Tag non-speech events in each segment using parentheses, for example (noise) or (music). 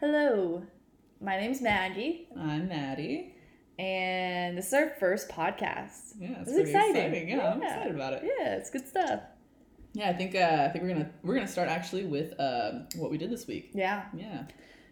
Hello, my name's Maggie, I'm Maddie. and this is our first podcast. Yeah, it's It's exciting. exciting. Yeah, I'm excited about it. Yeah, it's good stuff. Yeah, I think uh, I think we're gonna we're gonna start actually with um, what we did this week. Yeah. Yeah,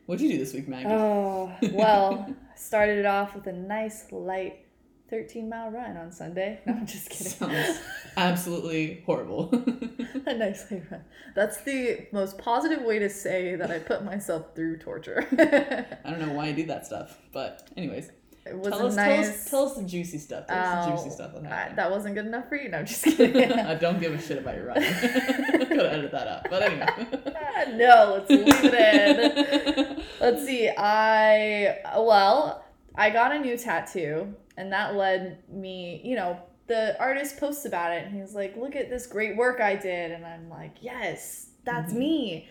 what'd you do this week, Maggie? Oh, well, (laughs) started it off with a nice, light 13 mile run on Sunday. No, I'm just kidding. (laughs) Sounds absolutely horrible. (laughs) a nice light run. That's the most positive way to say that I put myself through torture. (laughs) I don't know why I do that stuff, but anyways, It was tell us, tell nice. us tell us the juicy stuff. Tell us the Oh, juicy stuff that I- that wasn't good enough for you? No, I'm just kidding. I don't give a shit about your running. Gotta edit that out. But anyway. Ah, no, let's leave it in. Let's see. I well, I got a new tattoo, and that led me. You know, the artist posts about it, and he's like, "Look at this great work I did," and I'm like, "Yes, that's Mhm. me."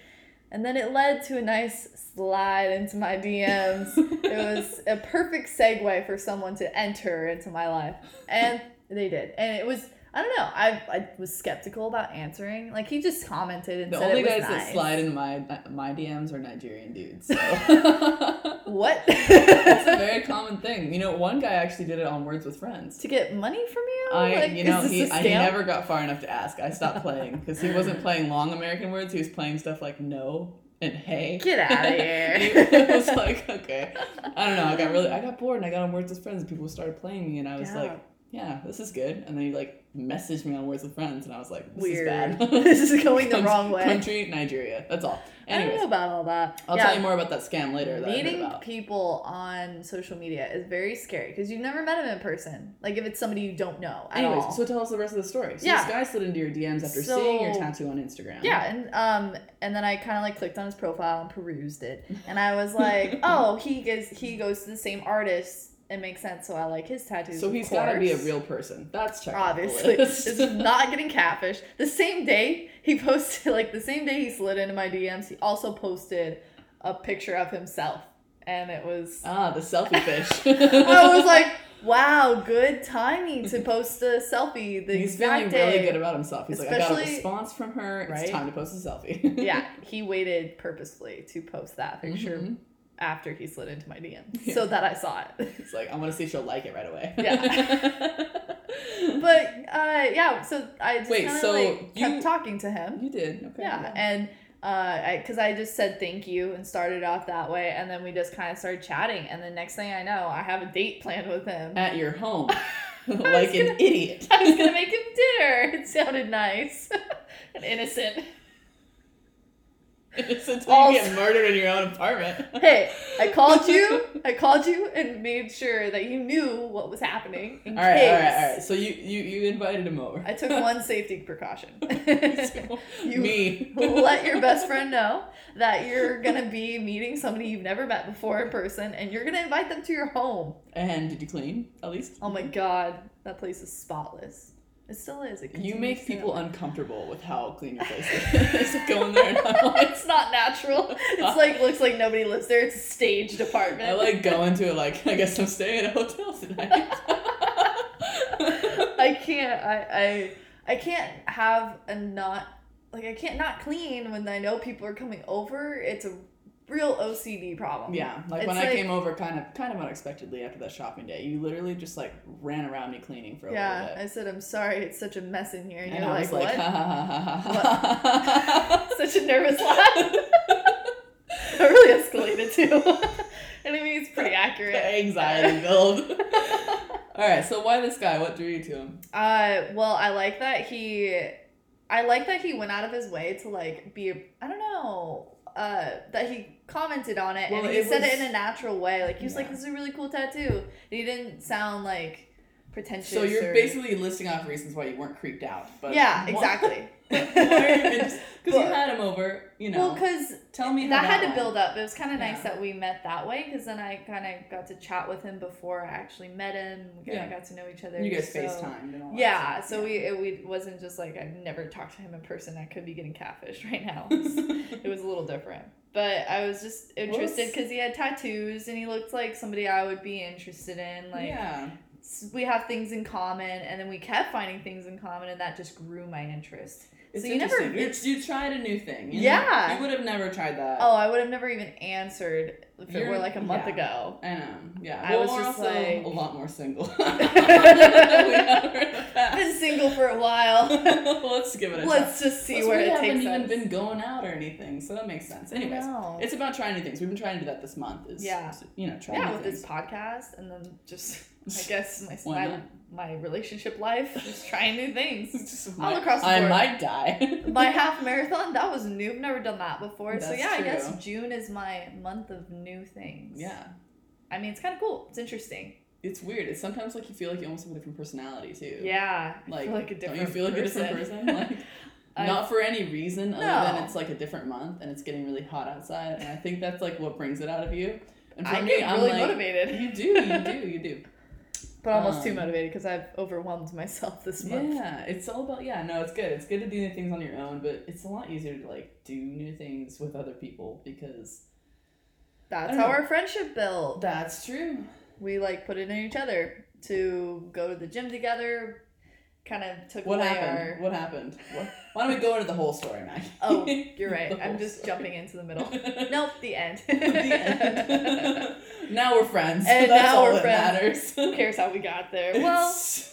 And then it led to a nice slide into my DMs. (laughs) it was a perfect segue for someone to enter into my life, and they did. And it was. I don't know. I, I was skeptical about answering. Like he just commented and The said only it was guys nice. that slide in my my DMs are Nigerian dudes. So. (laughs) What? (laughs) it's a very common thing. You know, one guy actually did it on Words with Friends. to get money from you? I, Like, you know, he, I, never got far enough to ask. I stopped playing because he wasn't playing long American words. He was playing stuff like no and hey. Get out of (laughs) here. it was like okay, I don't know. I got really, I got bored and I got on Words with Friends and people started playing me and I was Yeah. like, yeah, this is good. And then he like messaged me on Words with Friends and I was like, this Weird. is bad. (laughs) this is going the (laughs) wrong way. Country, Nigeria. That's all. I don't know about all that. I'll Yeah, tell you more about that scam later. That Meeting people on social media is very scary because you've never met them in person. Like if it's somebody you don't know at Anyways, all. so tell us the rest of the story. So Yeah. this guy slid into your DMs after So- seeing your tattoo on Instagram. yeah, and um, and then I kind of like clicked on his profile and perused it, and I was (laughs) like, oh, he goes he goes to the same artist. It makes sense, so I like his tattoos. So he's got to be a real person. That's checked Obviously, (laughs) this is not getting catfish. The same day he posted, like the same day he slid into my DMs, he also posted a picture of himself, and it was. ah, the selfie fish. (laughs) I was like, "Wow, good timing to post a selfie." The he's feeling day. really good about himself. He's like, I got a response from her. It's Right? time to post a selfie. yeah, (laughs) he waited purposefully to post that picture Mhm. After he slid into my DMs Yeah. so that I saw it. (laughs) It's like, I want to see if she'll like it right away. Yeah. (laughs) but uh, yeah, so I just Wait, so like, kept talking to him. you did. Okay. yeah, and uh, I because I just said thank you and started off that way, and then we just kind of started chatting, and the next thing I know, I have a date planned with him. At your home, (laughs) like an gonna- idiot. I was gonna make him dinner. It sounded nice and innocent. (laughs) It's until Also- you get murdered in your own apartment. (laughs) Hey, I called you. (laughs) I called you and made sure that you knew what was happening in All right, case. all right, all right. So you you you invited him over. I took one safety precaution. You- Me. let your best friend know that you're gonna be meeting somebody you've never met before in person and you're gonna invite them to your home. And did you clean at least? Oh my god, that place is spotless. It still is. It You make people uncomfortable with how clean your place is. (laughs) Go in there and I'm like, It's not natural. It's (laughs) like looks like nobody lives there. It's a staged apartment. I like go into it like I guess I'm staying at a hotel tonight. (laughs) I can't. I I I can't have a not like I can't not clean when I know people are coming over. It's a real OCD problem. yeah, like It's when I came over, kind of kind of unexpectedly after that shopping day, you literally just like ran around me cleaning for a Yeah, little I said I'm sorry. It's such a mess in here, and, And you're I like, was like, what? ha ha ha ha ha. (laughs) Such a nervous laugh. (laughs) it really escalated too. (laughs) and I mean, it's pretty accurate. Anxiety build. All right, so why this guy? What drew you to him? Uh, well, I like that he, I like that he went out of his way to like be, I don't know, uh, that he commented on it Well, and he it said it in a natural way. Like he was like, "This is a really cool tattoo." He didn't sound like pretentious. So you're or- basically listing off reasons why you weren't creeped out. But yeah, exactly. (laughs) Because you had him over, you know. Well, because tell me that had to build up. It was kind of nice Yeah. that we met that way because then I kind of got to chat with him before I actually met him. We Yeah. got to know each other. You guys so- FaceTimed and Yeah, so we it we wasn't just like I never talked to him in person. I could be getting catfished (laughs) right now. (laughs) it was a little different, but I was just interested because he had tattoos and he looked like somebody I would be interested in. Like yeah. we have things in common, and then we kept finding things in common, and that just grew my interest. It's So you never- interesting. You, tried a new thing. You Yeah. You would have never tried that. Oh, I would have never even answered if it You're- were like a month yeah. ago. I know. Yeah. I well, was just also like- a lot more single. (laughs) (laughs) we have in the I've been single for a while. (laughs) Let's give it a. Let's just see Plus, where it takes us. we haven't even been going out or anything, so that makes sense. Anyways, it's about trying new things. We've been trying to do that this month. Is Yeah. you know trying yeah, with things. this podcast, and then just I (laughs) guess my my, my relationship life, just trying new things. (laughs) Just All might- across the I board. I might die. (laughs) my half marathon that was new. I've never done that before. so That's yeah, I guess June is my month of new things. yeah. I mean, it's kind of cool. It's interesting. It's weird. It's sometimes like you feel like you almost have a different personality too. Yeah, Like, like a different. don't you feel like person. a different person? Like I- not for any reason other No. than it's like a different month and it's getting really hot outside and I think that's like what brings it out of you. And for I me, get I'm really like, motivated, You do, you do, you do. But almost too Um, motivated because I've overwhelmed myself this month. Yeah, it's all about yeah. No, it's good. It's good to do new things on your own, but it's a lot easier to like do new things with other people because That's how know. our friendship built. that's true. We like put it in each other to go to the gym together. Kind of took What away happened? our. What happened? What? Why don't we go into the whole story, Maggie? Oh, (laughs) you're right. I'm just story. jumping into the middle. (laughs) Nope, the end. the end. (laughs) now we're friends. And That's now all we're that friends. matters. Who cares how we got there? Well, It's-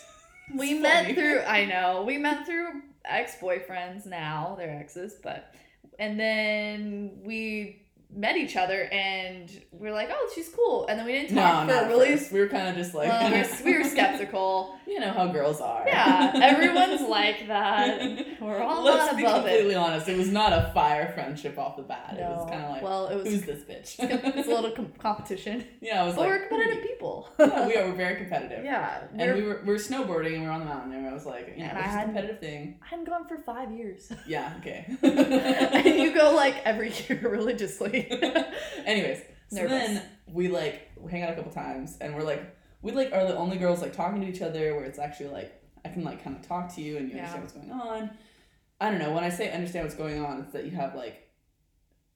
we it's met funny. through. I know we met through ex boyfriends. Now they're exes, but and then we met each other and we are like, oh, she's cool. And then we didn't talk not for really. first. We were kind of just like well, we, were, we were (laughs) skeptical. you know how girls are. Yeah, everyone's (laughs) like that. We're all Let's not be above it. completely honest. It was not a fire friendship off the bat. It was kind of like, well, it was. who's this bitch? it's a little (laughs) com- competition. yeah, I was But like, we're competitive "Who people. yeah, we are. We're very competitive. Yeah, And we were, we were snowboarding and we were on the mountain and I was like, you know, And it's a competitive thing. I hadn't gone for five years. Yeah, okay. and you go like every year religiously. (laughs) Anyways, so Nervous. then we like hang out a couple times and we're like we like are the only girls like talking to each other where it's actually like I can like kind of talk to you and you Yeah. understand what's going on. I don't know. When I say understand what's going on, it's that you have like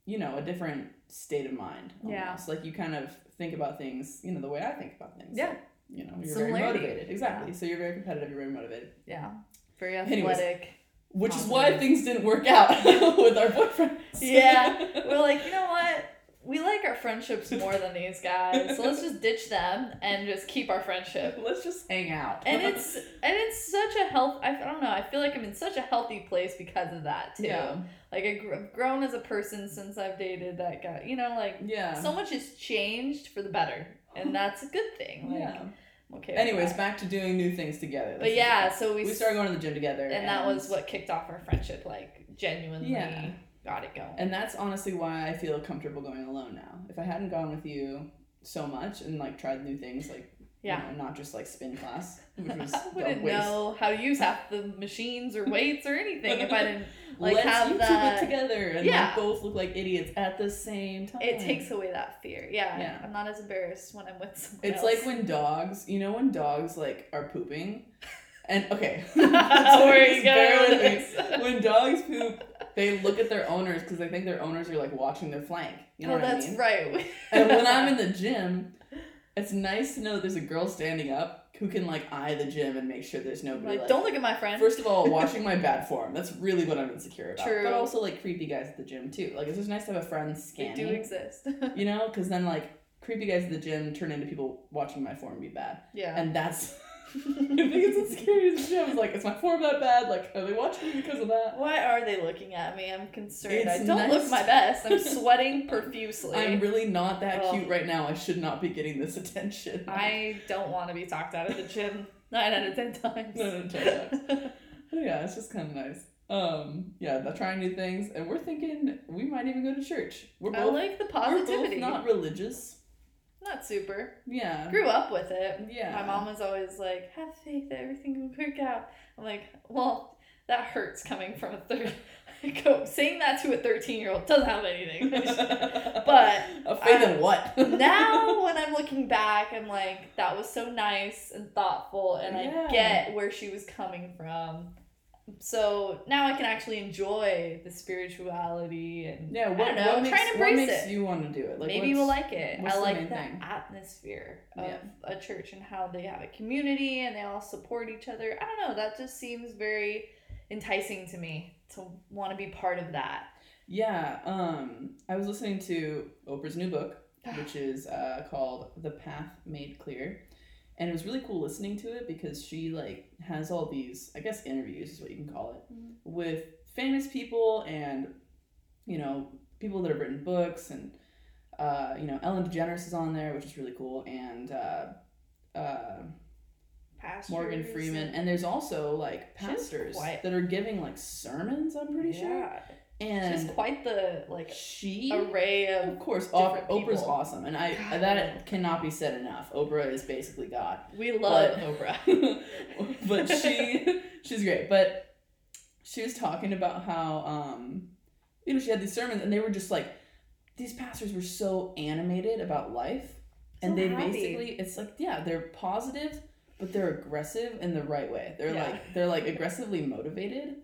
you know, a different state of mind. Yeah. Almost. Like you kind of think about things, you know, the way I think about things. Yeah. Like, you know, you're very motivated. Exactly. So you're very competitive, you're very motivated. yeah, very Anyways. Which is why things didn't work out (laughs) with our boyfriends. Yeah. (laughs) We're like, you know what? We like our friendships more than these guys, so let's just ditch them and just keep our friendship. (laughs) Let's just hang out. And it's and it's such a health. I, I don't know. I feel like I'm in such a healthy place because of that too. Yeah. Like I've grown as a person since I've dated that guy. You know, like Yeah. so much has changed for the better, and that's a good thing. Like, yeah. Okay. Anyways, back to doing new things together. But yeah, so we, we started going to the gym together, and that was what kicked off our friendship. Like genuinely Yeah. got it going. And that's honestly why I feel comfortable going alone now. If I hadn't gone with you so much and like tried new things, like Yeah. you know, not just like spin class, which was (laughs) I wouldn't know how to use half the machines or weights or anything if I didn't. Like, Let's have YouTube that- it together and Yeah. like both look like idiots at the same time. It takes away that fear. Yeah, Yeah. I'm not as embarrassed when I'm with someone It's else. like when dogs, you know, when dogs like are pooping, (laughs) and okay, (laughs) (laughs) Where are you going with with me. this? when dogs poop, they look at their owners because they think their owners are like watching their flank. You know oh, what that's I mean? right. And when I'm in the gym, it's nice to know that there's a girl standing up who can like eye the gym and make sure there's nobody like, like. don't look at my friend. First of all, (laughs) watching my bad form. That's really what I'm insecure about. True. But also like creepy guys at the gym too. Like it's just nice to have a friend they scanning. do exist. You (laughs) know, because then like creepy guys at the gym turn into people watching my form be bad, yeah. and that's. (laughs) I think it's insecurity at the gym. It's like, is my form that bad? Like, are they watching me because of that? Why are they looking at me? I'm concerned. I It's don't nice look my best. I'm (laughs) sweating profusely. I'm really not that Oh. cute right now. I should not be getting this attention. I don't want to be talked out of the gym nine out of ten times. No, no, check it out. But yeah, it's just kind of nice. Um, yeah, the trying new things, and we're thinking we might even go to church. We're I both, like the we're both not religious. Not super. Yeah, Grew up with it. yeah. My mom was always like, "Have faith that everything will work out." I'm like, "Well, that hurts coming from a third. (laughs) Go saying that to a 13 year old doesn't have anything." (laughs) but a faith in um, what? (laughs) now when I'm looking back, I'm like, that was so nice and thoughtful, and Yeah. I get where she was coming from. So now I can actually enjoy the spirituality and yeah, What, I what, don't know, what makes, try and what embrace makes it. you want to do it? Like, maybe you will like it. I like main the atmosphere of Yeah. a church and how they have a community and they all support each other. I don't know. That just seems very enticing to me to want to be part of that. Yeah, um, I was listening to Oprah's new book, (sighs) which is uh, called The Path Made Clear. And it was really cool listening to it because she like has all these, I guess interviews is what you can call it, Mhm. with famous people and you know, people that have written books and uh, you know, Ellen DeGeneres is on there, which is really cool, and uh, uh, Pastors Morgan Freeman, and there's also like pastors that are giving like sermons. I'm pretty sure, yeah. And She's quite the like she array of Of course, Oprah, Oprah's awesome, and I God. that cannot be said enough. Oprah is basically God, we love But- (laughs) Oprah. (laughs) but she she's great. But she was talking about how um, you know she had these sermons, and they were just like these pastors were so animated about life, and they happy. basically it's like yeah they're positive, but they're aggressive in the right way. They're Yeah. like they're like aggressively motivated.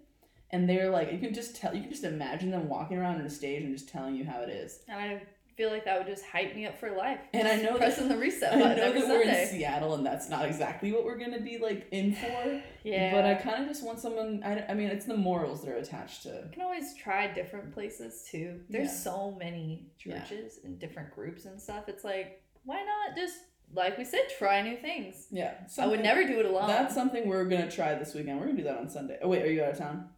And they're like, you can just tell, you can just imagine them walking around on a stage and just telling you how it is. and I feel like that would just hype me up for life. And I know that- pressing the reset I know that we're in Seattle and that's not exactly what we're gonna be like in for. Yeah. But I kind of just want someone. I, I mean, it's the morals that are attached to. You can always try different places too. There's Yeah. so many Yeah. churches and different groups and stuff. It's like, why not just, like we said, try new things? Yeah, I would never do it alone. That's something we're gonna try this weekend. We're gonna do that on Sunday. Oh wait, are you out of town?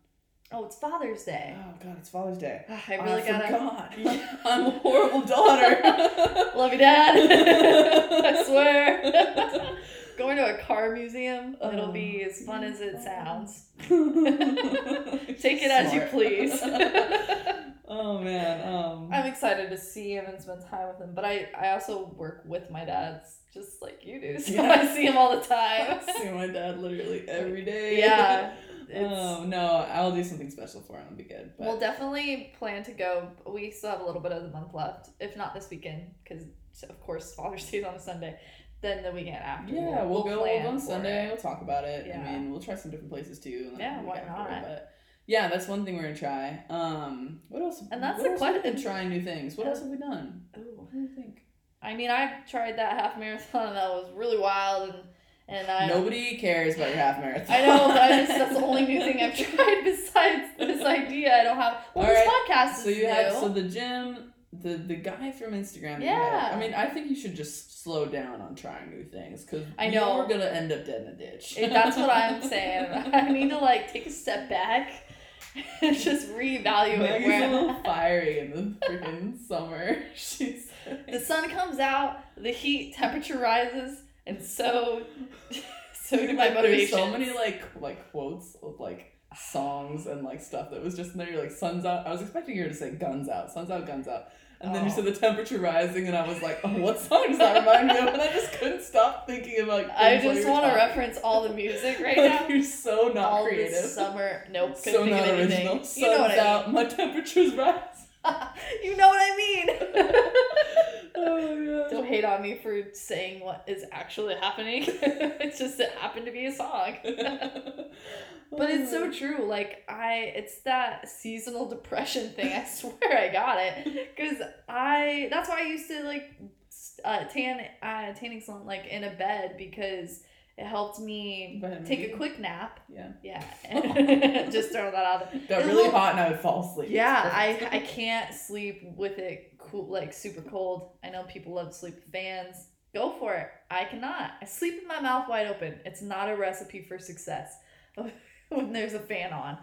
Oh, it's Father's Day. Oh God, it's Father's Day. (sighs) I really gotta. forgot. (laughs) I'm a horrible (laughs) daughter. (laughs) Love you, Dad. I swear. Going to a car museum, it'll be as fun as it sounds. Take it as you please. oh man. Um. I'm excited to see him and spend time with him, but I, I also work with my dads just like you do, so Yeah. I see him all the time. I see my dad literally every day. yeah, Oh no, I'll do something special for him. It'll be good. But we'll definitely plan to go. We still have a little bit of the month left, if not this weekend, because of course Father's Day is on a Sunday. Then the weekend after. yeah, we'll, go. We'll plan go on Sunday. it. We'll talk about it. Yeah. I mean, we'll try some different places too. Yeah, why not? But yeah, that's one thing we're gonna try. Um, what else? And that's what the we question- been trying new things. What Uh, else have we done? Oh, What do you think? I mean, I tried that half marathon. That was really wild, and and I Nobody cares about your half marathon. I know, but I just, that's the only new thing I've (laughs) tried besides this idea. I don't have. Well, All this right, podcast is So you new. had so the gym, the the guy from Instagram. you had- Yeah. I mean, I think you should just slow down on trying new things because I know. you're gonna end up dead in a ditch. That's what I'm (laughs) saying. I need to like take a step back and just reevaluate Maggie's where a little (laughs) fiery in the freaking summer. She's The sun comes out, the heat temperature rises, and so (laughs) so do my Like, motivation. So many like like quotes of like songs and like stuff that was just in there. You're like sun's out. I was expecting you to say guns out, sun's out, guns out. And then you Oh. said the temperature rising, and I was like, oh, what song does that remind me of? And I just couldn't stop thinking about. I just want to reference all the music right (laughs) like, now. You're so not all creative. summer. Nope. So not of anything. original. Sun's You know what I out. My temperature's mean. (laughs) you know what I mean. Oh Don't hate on me for saying what is actually happening. (laughs) it's just it happened to be a song. (laughs) (laughs) But it's so true. Like I, it's that seasonal depression thing. I swear I got it because I. That's why I used to like uh, tan uh, tanning salon like in a bed because it helped me take a quick nap. Yeah. Yeah, (laughs) just throw that out. there. (laughs) Got It really hot and I would fall asleep. Yeah, (laughs) I. I can't sleep with it cool like super cold. I know people love sleep with fans. Go for it. I cannot. I sleep with my mouth wide open. It's not a recipe for success. when there's a fan on,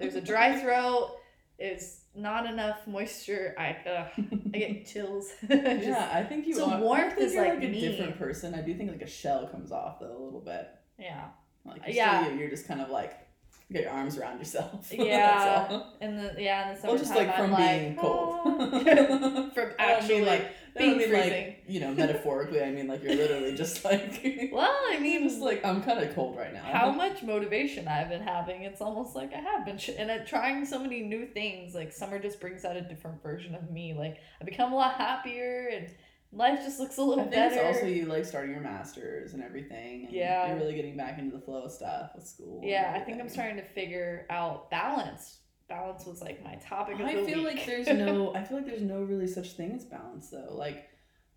there's a dry throat. It's not enough moisture. I ugh, I get (laughs) chills. (laughs) Just- yeah, I think you so are. Warmth is you're like a me. different person. I do think like a shell comes off though a little bit. yeah. Like you're Yeah. still. You're just kind of like get your arms around yourself. (laughs) Yeah. And the yeah, in the summertime, Well, just like I'm from like, being cold. From actually like being don't mean freezing. like you know metaphorically. I mean like you're literally just (laughs) like Well, I mean, just like I'm kind of cold right now. how much motivation I've been having. It's almost like I have been, sh- and I'm trying so many new things. Like summer just brings out a different version of me. Like I become a lot happier, and life just looks a little think better. it's also you like starting your masters and everything. And Yeah. You're really getting back into the flow of stuff with school. yeah, I think I'm starting to figure out balance. Balance was like my topic of I the feel week. like there's (laughs) no I feel like there's no really such thing as balance though. Like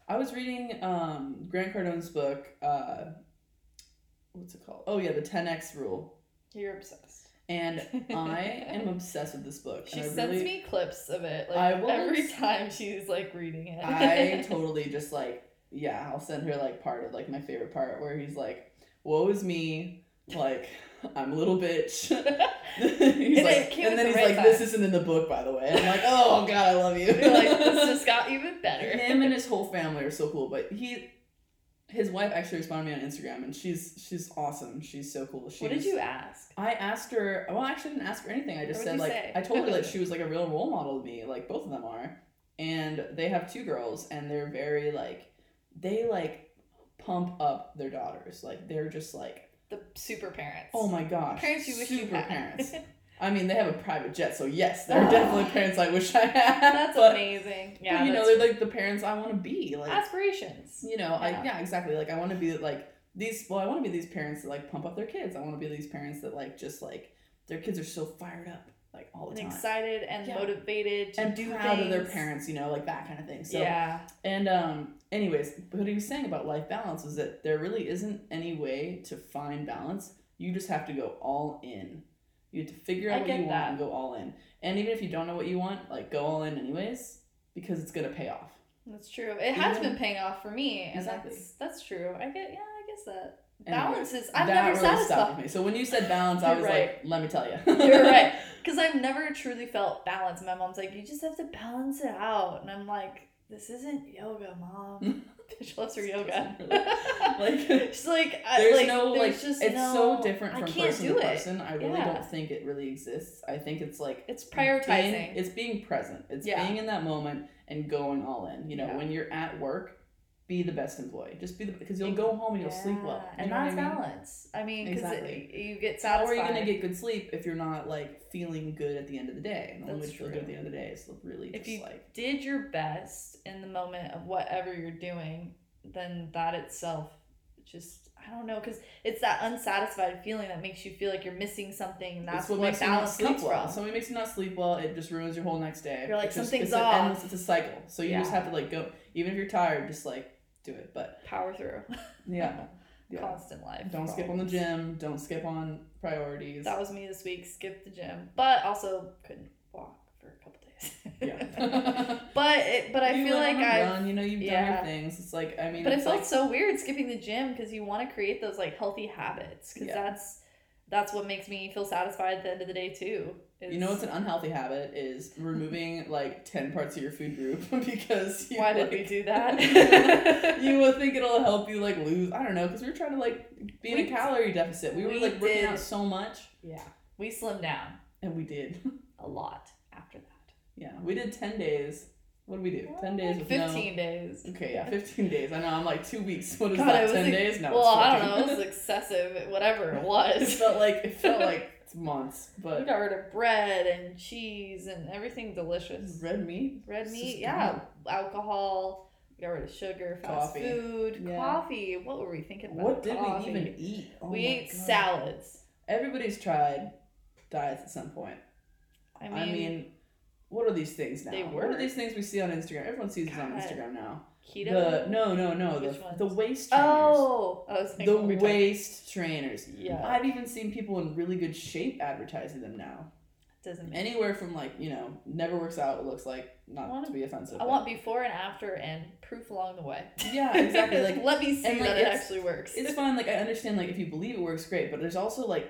I was reading um Grant Cardone's book, uh what's it called? Oh yeah, the 10x rule. You're obsessed. And I (laughs) am obsessed with this book. She sends really, me clips of it like I will every time she's like reading it. I (laughs) totally just like yeah, I'll send her like part of like my favorite part where he's like, "Woe is me, like I'm a little bitch." (laughs) he's like, and then the he's right like, "This isn't in the book, by the way." And I'm like, "Oh God, I love you." You're like this just (laughs) got even better. Him and his whole family are so cool, but he. His wife actually responded to me on Instagram, and she's she's awesome. She's so cool. She what did was- you ask? I asked her. Well, I actually didn't ask her anything. I just What said like say? I told her that (laughs) she was like a real role model to me. Like both of them are, and they have two girls, and they're very like they like pump up their daughters. Like they're just like The super parents. oh my gosh, Parents you wish you super had. parents. I mean, they have a private jet, so yes, they're (laughs) definitely parents I wish I had. That's but, amazing. but, Yeah, you know, they're like the parents I want to be. Like aspirations. you know, I Yeah. yeah, exactly. Like I want to be like these. Well, I want to be these parents that like pump up their kids. I want to be these parents that like just like their kids are so fired up like all the And time excited and Yeah. motivated to and do proud of their parents. You know, like that kind of thing. So yeah. and um, anyways, what he was saying about life balance is that there really isn't any way to find balance. You just have to go all in. You have to figure I out what you that. want and go all in. And even if you don't know what you want, like go all in anyways, because it's gonna pay off. That's true. It has been paying off for me, and Exactly. that's that's true. I get yeah, I guess that Anyways, balance is. That never really satisfied. me. So when you said balance, I was right. like, let me tell you. (laughs) You're right, (laughs) because I've never truly felt balance. My mom's like, you just have to balance it out, and I'm like, this isn't yoga, mom. she loves her yoga. (laughs) Like, she's like, I- There's like, no there's like just it's no, so different I from can't person do to it. person. I really Yeah. don't think it really exists. I think it's like It's being- prioritizing. it's being present. It's Yeah. being in that moment and going all in. You know, Yeah. when you're at work, be the best employee. Just be the because you'll go home and you'll sleep well. And that's I mean? balance. I mean, because Exactly. you get satisfied. How are you gonna get good sleep if you're not like feeling good at the end of the day? And the only way to feel good at the end of the day is to really just like If you- like did your best in the moment of whatever you're doing, then that itself just I don't know because it's that unsatisfied feeling that makes you feel like you're missing something, and that's It's what, what, makes you not sleep well. from. Something makes you not sleep well, it just ruins your whole next day. You're like, It's just- something's it's off. endless- it's a cycle. So you just have to like go. Even if you're tired, just like do it. But Power through. yeah, (laughs) yeah. Constant life. Don't skip on the gym. Don't skip on priorities. That was me this week. Skip the gym, but also couldn't walk for a couple days. Yeah. (laughs) but it, but I You feel like on a I. run, you know you've done your things. It's like I mean, But it it's felt like, so weird skipping the gym because you want to create those like healthy habits because Yeah. that's that's what makes me feel satisfied at the end of the day too. You know what's an unhealthy habit is (laughs) removing like ten parts of your food group (laughs) because you, Why did like, we do that? you would think it'll help you like lose. I don't know because we were trying to like be in We- a calorie deficit. We, were we like working did. out so much, yeah, we slimmed down and we did. a lot after that. Yeah, we did ten days. What did we do? Ten days Like with no. fifteen days. Okay, yeah, fifteen days. I know. I'm like two weeks. What is God, that? it was Ten like- days? No. well, it's I don't know. It was excessive. Whatever it was. (laughs) it was. felt like it felt (laughs) like months, But we but got rid of bread and cheese and everything delicious. red meat. Red It's meat, yeah. Alcohol. We got rid of sugar, fast Coffee. food, Yeah. coffee. What were we thinking about? What did Coffee. we even eat? Oh we ate God. salads. Everybody's tried diets at some point. I mean, I mean, what are these things now? they What are these things we see on Instagram? Everyone sees these on Instagram now. keto. The no, no, no. Which The, ones? the waist oh, trainers. oh, I was the waist trainers. Yeah. I've even seen people in really good shape advertising them now. doesn't Anywhere from like you know never works out. It looks like not I wanna- to be offensive. I but- want before and after and proof along the way. Yeah, exactly, like- (laughs) let me see and, like, that it actually works. It's fine. Like I understand. Like if you believe it works, great. But there's also like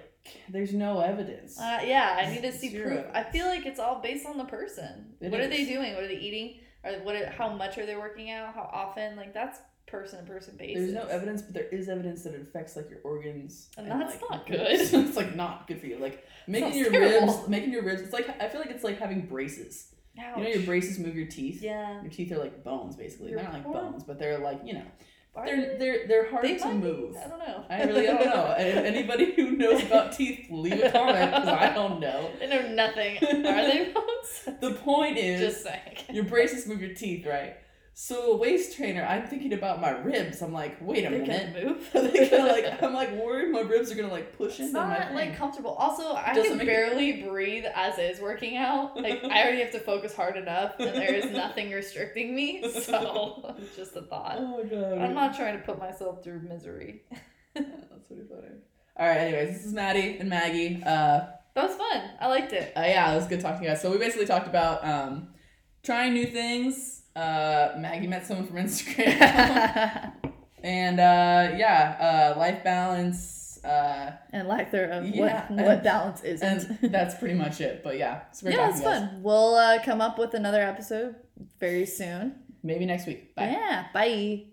there's no evidence. Uh, yeah, I need to see Zero proof. I feel like it's all based on the person. It what are they doing? What are they eating? Or what? Are, how much are they working out? How often? Like that's person to person basis. There's no evidence, but there is evidence that it affects like your organs. And that's like, not (laughs) good. it's like not good for you. Like making your terrible. ribs, making your ribs. It's like I feel like it's like having braces. Ouch. You know, your braces move your teeth. Yeah. Your teeth are like bones, basically. Your they're not like bones, but they're like you know, they're they? they're they're hard They to might move. I don't know. I really don't know. (laughs) And anybody who knows about teeth, leave a comment because I don't know. (laughs) I know nothing. Are they (laughs) bones? The point is, Just saying. your braces move your teeth, right? So a waist trainer, I'm thinking about my ribs. I'm like, wait a They minute. can move. (laughs) they gonna (laughs) like I'm like worried my ribs are gonna like push It's into my not like comfortable. Also, I Doesn't can make it- barely breathe as is working out. Like I already have to focus hard enough, and there is nothing restricting me. (laughs) So it's just a thought. oh my god. I'm not trying to put myself through misery. That's pretty funny. All right. Anyways, this is Maddie and Maggie. Uh, That was fun. I liked it. Uh, yeah, it was good talking to you guys. So we basically talked about um, trying new things. Uh, Maggie met someone from Instagram, (laughs) and uh, yeah, uh, life balance. Uh, and lack thereof. Yeah, what, what balance isn't. and that's pretty much it. But yeah, it's yeah, it's you guys. fun. We'll uh, come up with another episode very soon. Maybe next week. Bye. Yeah. Bye.